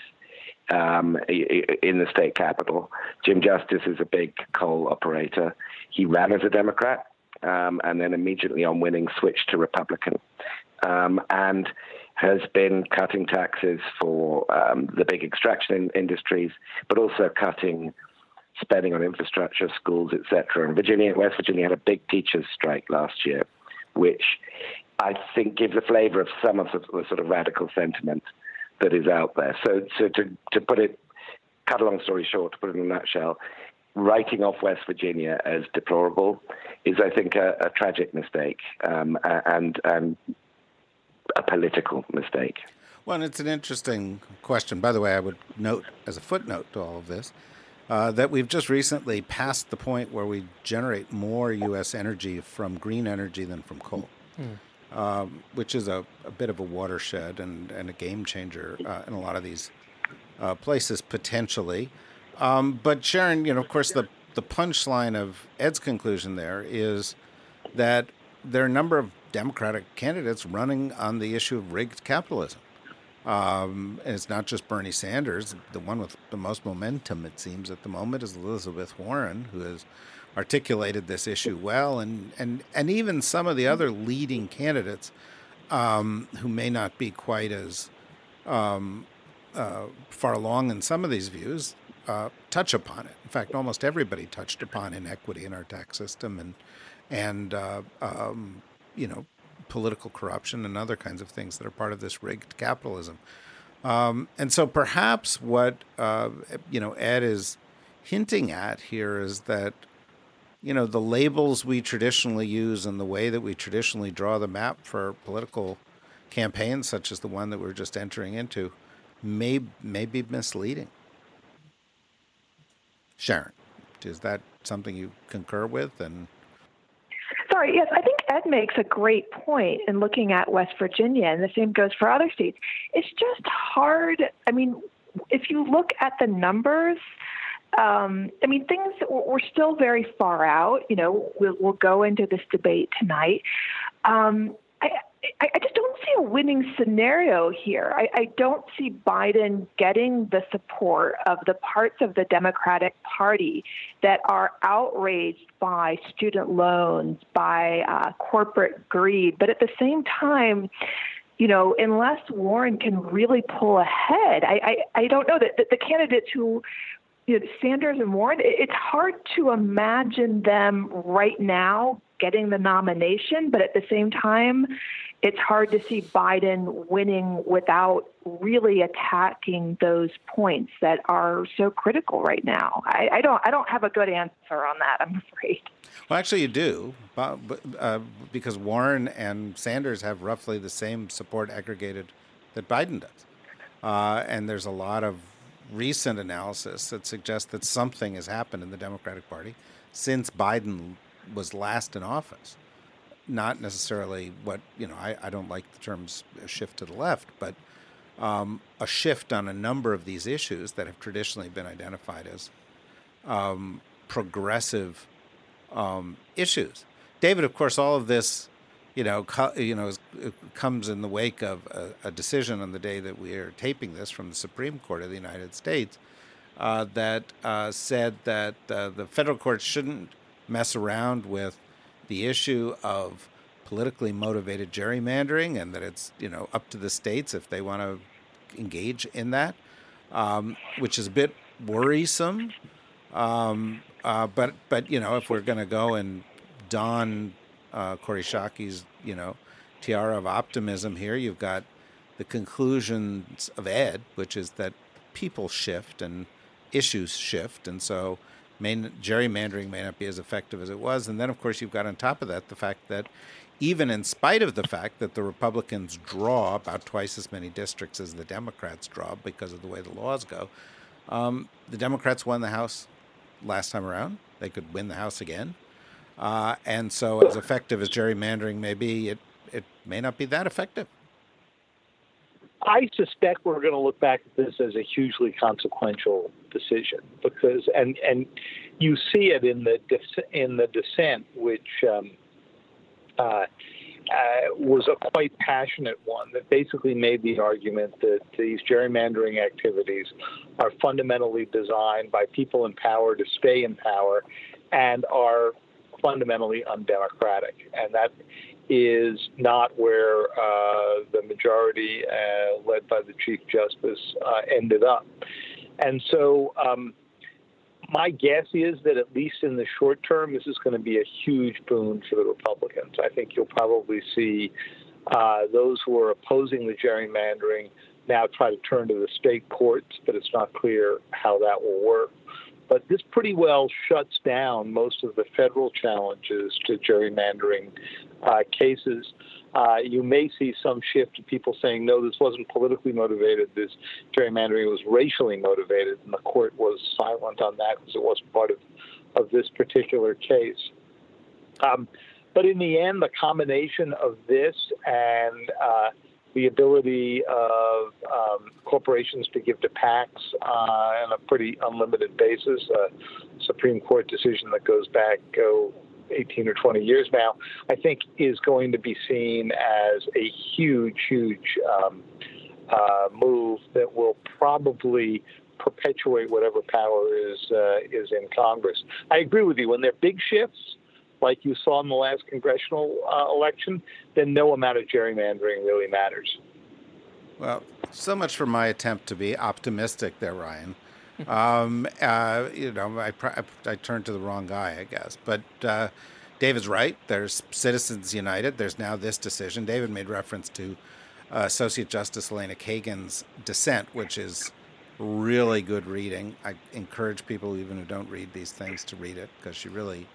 um, in the state capital. Jim Justice is a big coal operator. He ran as a Democrat um, and then immediately on winning switched to Republican. Um, and has been cutting taxes for um, the big extraction in industries, but also cutting spending on infrastructure, schools, etc. And Virginia, West Virginia had a big teachers' strike last year, which I think gives a flavour of some of the, the, sort of radical sentiment that is out there. So, so to to put it, cut a long story short, to put it in a nutshell, writing off West Virginia as deplorable is, I think, a, a tragic mistake um, and and a political mistake. Well, it's an interesting question. By the way, I would note as a footnote to all of this uh, that we've just recently passed the point where we generate more U.S. energy from green energy than from coal, mm. um, which is a, a, bit of a watershed and, and a game changer uh, in a lot of these uh, places potentially. Um, but Sharon, you know, of course, the the punchline of Ed's conclusion there is that there are a number of Democratic candidates running on the issue of rigged capitalism. Um, and it's not just Bernie Sanders. The one with the most momentum, it seems, at the moment is Elizabeth Warren, who has articulated this issue well, and and and even some of the other leading candidates um, who may not be quite as um, uh, far along in some of these views uh, touch upon it. In fact, almost everybody touched upon inequity in our tax system and and uh, um, you know political corruption and other kinds of things that are part of this rigged capitalism. Um, and so perhaps what uh, you know Ed is hinting at here is that you know the labels we traditionally use and the way that we traditionally draw the map for political campaigns, such as the one that we're just entering into, may may be misleading. Sharon, is that something you concur with? And Yes, I think Ed makes a great point in looking at West Virginia, and the same goes for other states. It's just hard. I mean, if you look at the numbers, um, I mean, things we're still very far out. You know, we'll, we'll go into this debate tonight. Um, I, I, I, just don't see a winning scenario here. I, I don't see Biden getting the support of the parts of the Democratic Party that are outraged by student loans, by uh, corporate greed. But at the same time, you know, unless Warren can really pull ahead, I, I, I don't know that the, the candidates who you know, Sanders and Warren, it's hard to imagine them right now getting the nomination, but at the same time, it's hard to see Biden winning without really attacking those points that are so critical right now. I, I don't I don't have a good answer on that. I'm afraid. Well, actually, you do, but, uh, because Warren and Sanders have roughly the same support aggregated that Biden does, uh, and there's a lot of recent analysis that suggests that something has happened in the Democratic Party since Biden was last in office not necessarily what you know. I, I don't like the terms shift to the left, but um, a shift on a number of these issues that have traditionally been identified as um, progressive um, issues. David, of course, all of this, you know, co- you know, comes in the wake of a, a, decision on the day that we are taping this from the Supreme Court of the United States uh, that uh, said that uh, the federal courts shouldn't mess around with the issue of politically motivated gerrymandering and that it's you know up to the states if they want to engage in that, um, which is a bit worrisome. Um, uh, but but you know if we're going to go and don uh, Schakke's you know tiara of optimism here, you've got the conclusions of Ed, which is that people shift and issues shift, and so may, gerrymandering may not be as effective as it was. And then, of course, you've got on top of that the fact that even in spite of the fact that the Republicans draw about twice as many districts as the Democrats draw because of the way the laws go, um, the Democrats won the House last time around. They could win the House again. Uh, and so, as effective as gerrymandering may be, it, it may not be that effective. I suspect we're going to look back at this as a hugely consequential decision because, and and you see it in the in the dissent, which um, uh, uh, was a quite passionate one that basically made the argument that these gerrymandering activities are fundamentally designed by people in power to stay in power and are fundamentally undemocratic. And that is not where uh, the majority, uh, led by the Chief Justice, uh, ended up. And so, um, my guess is that at least in the short term, this is going to be a huge boon for the Republicans. I think you'll probably see uh, those who are opposing the gerrymandering now try to turn to the state courts, but it's not clear how that will work. But this pretty well shuts down most of the federal challenges to gerrymandering uh, cases. Uh, you may see some shift to people saying, no, this wasn't politically motivated. This gerrymandering was racially motivated, and the court was silent on that because it wasn't part of, of this particular case. Um, but in the end, the combination of this and uh, the ability of um, corporations to give to PACs uh, on a pretty unlimited basis, a Supreme Court decision that goes back, oh, 18 or 20 years now, I think is going to be seen as a huge, huge um, uh, move that will probably perpetuate whatever power is uh, is in Congress. I agree with you. When there are big shifts, like you saw in the last congressional uh, election, then no amount of gerrymandering really matters. Well, so much for my attempt to be optimistic there, Ryan. Um, uh, you know, I, I turned to the wrong guy, I guess. But uh, David's right. There's Citizens United. There's now this decision. David made reference to uh, Associate Justice Elena Kagan's dissent, which is really good reading. I encourage people, even who don't read these things, to read it because she really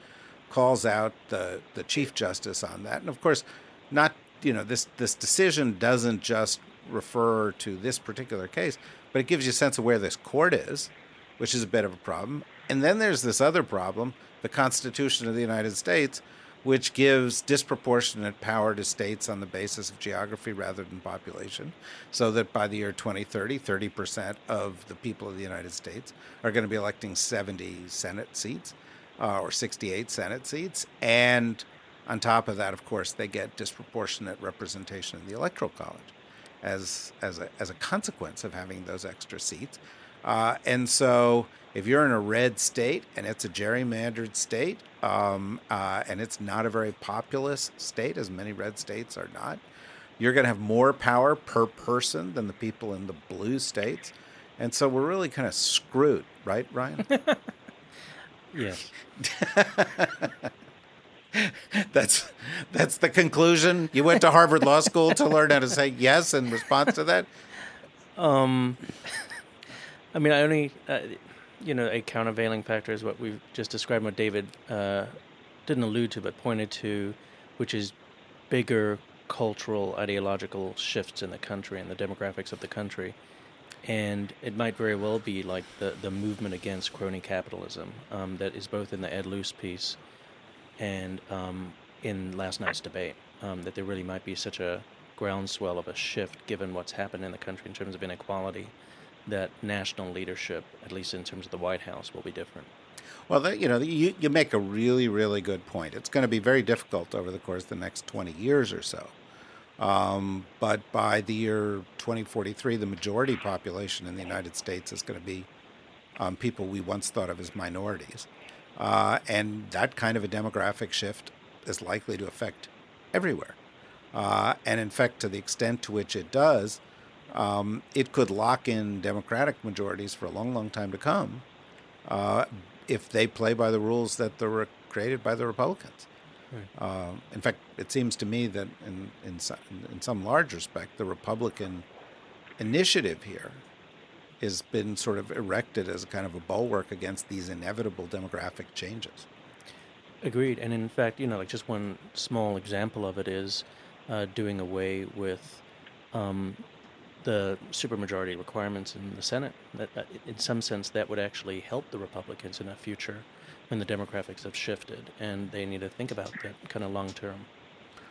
calls out the the Chief Justice on that. And of course, not you know this this decision doesn't just refer to this particular case, but it gives you a sense of where this court is, which is a bit of a problem. And then there's this other problem, the Constitution of the United States, which gives disproportionate power to states on the basis of geography rather than population, so that by the year 2030, 30% of the people of the United States are going to be electing 70 Senate seats uh, or 68 Senate seats. And on top of that, of course, they get disproportionate representation in the Electoral College as as a, as a consequence of having those extra seats. Uh, and so, if you're in a red state and it's a gerrymandered state, um, uh, and it's not a very populous state, as many red states are not, you're going to have more power per person than the people in the blue states. And so, we're really kind of screwed, right, Ryan? *laughs* yes. *laughs* *laughs* that's that's the conclusion. You went to Harvard Law School to learn how to say yes in response to that. Um, I mean, I only, uh, you know, a countervailing factor is what we've just described. What David uh, didn't allude to, but pointed to, which is bigger cultural, ideological shifts in the country and the demographics of the country. And it might very well be like the, the movement against crony capitalism um, that is both in the Ed Luce piece and um, in last night's debate um, that there really might be such a groundswell of a shift given what's happened in the country in terms of inequality that national leadership, at least in terms of the White House, will be different. Well, you know, you, you make a really, really good point. It's going to be very difficult over the course of the next 20 years or so. Um, but by the year 2043, the majority population in the United States is going to be um, people we once thought of as minorities. Uh, and that kind of a demographic shift is likely to affect everywhere. Uh, and in fact, to the extent to which it does, um, it could lock in Democratic majorities for a long, long time to come uh, if they play by the rules that were created by the Republicans. Right. Uh, in fact, it seems to me that in, in, in some large respect, the Republican initiative here has been sort of erected as a kind of a bulwark against these inevitable demographic changes. Agreed. And in fact, you know, like just one small example of it is uh, doing away with um, the supermajority requirements in the Senate. That, uh, in some sense, that would actually help the Republicans in the future when the demographics have shifted, and they need to think about that kind of long term.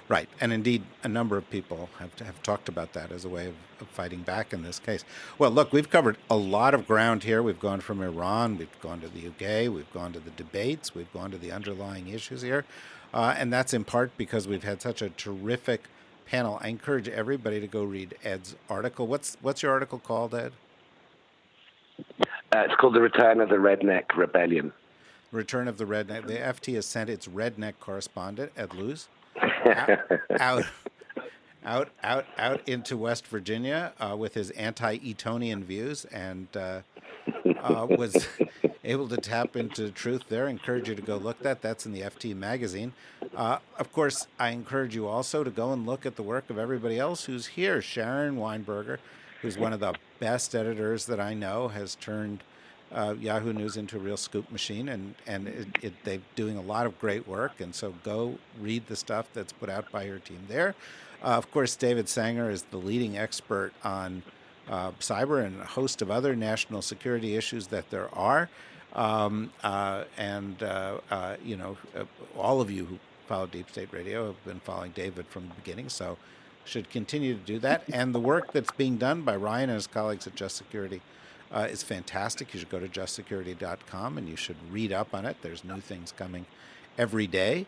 Right, and indeed, a number of people have have talked about that as a way of, of, fighting back in this case. Well, look, we've covered a lot of ground here. We've gone from Iran, we've gone to the UK, we've gone to the debates, we've gone to the underlying issues here. Uh, and that's in part because we've had such a terrific panel. I encourage everybody to go read Ed's article. What's what's your article called, Ed? Uh, it's called The Return of the Redneck Rebellion. Return of the Redneck. The FT has sent its redneck correspondent, Ed Luce, out, out, out, out into West Virginia uh, with his anti-Etonian views, and uh, uh, was *laughs* able to tap into truth there. I encourage you to go look that. That's in the FT magazine. Uh, of course, I encourage you also to go and look at the work of everybody else who's here. Sharon Weinberger, who's one of the best editors that I know, has turned uh, Yahoo News into a real scoop machine, and and it, it, they're doing a lot of great work. And so go read the stuff that's put out by your team there. Uh, of course, David Sanger is the leading expert on uh, cyber and a host of other national security issues that there are. Um, uh, and uh, uh, you know, all of you who follow Deep State Radio have been following David from the beginning, so should continue to do that. And the work that's being done by Ryan and his colleagues at Just Security uh, is fantastic. You should go to justsecurity.com and you should read up on it. There's new things coming every day.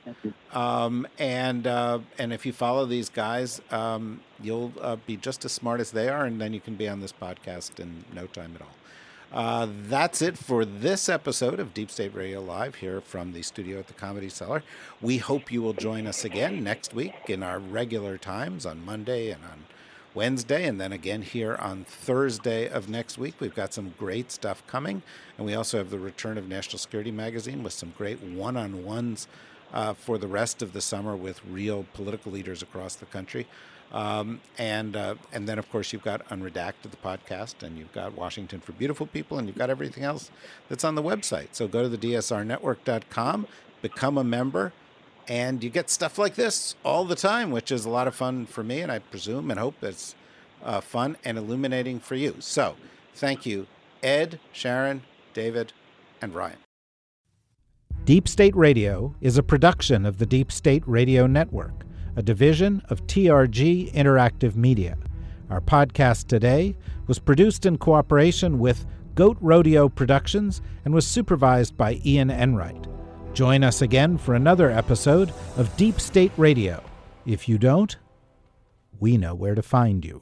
Um, and uh, and if you follow these guys, um, you'll uh, be just as smart as they are, and then you can be on this podcast in no time at all. Uh, that's it for this episode of Deep State Radio Live here from the studio at the Comedy Cellar. We hope you will join us again next week in our regular times on Monday and on Wednesday, and then again here on Thursday of next week. We've got some great stuff coming, and we also have the return of National Security Magazine with some great one on ones uh, for the rest of the summer with real political leaders across the country. Um, and uh, and then of course you've got Unredacted, the podcast, and you've got Washington for Beautiful People, and you've got everything else that's on the website. So go to the DSRnetwork.com, become a member, and you get stuff like this all the time, which is a lot of fun for me, and I presume and hope it's uh, fun and illuminating for you. So, thank you, Ed, Sharon, David, and Ryan. Deep State Radio is a production of the Deep State Radio Network, a division of TRG Interactive Media. Our podcast today was produced in cooperation with Goat Rodeo Productions and was supervised by Ian Enright. Join us again for another episode of Deep State Radio. If you don't, we know where to find you.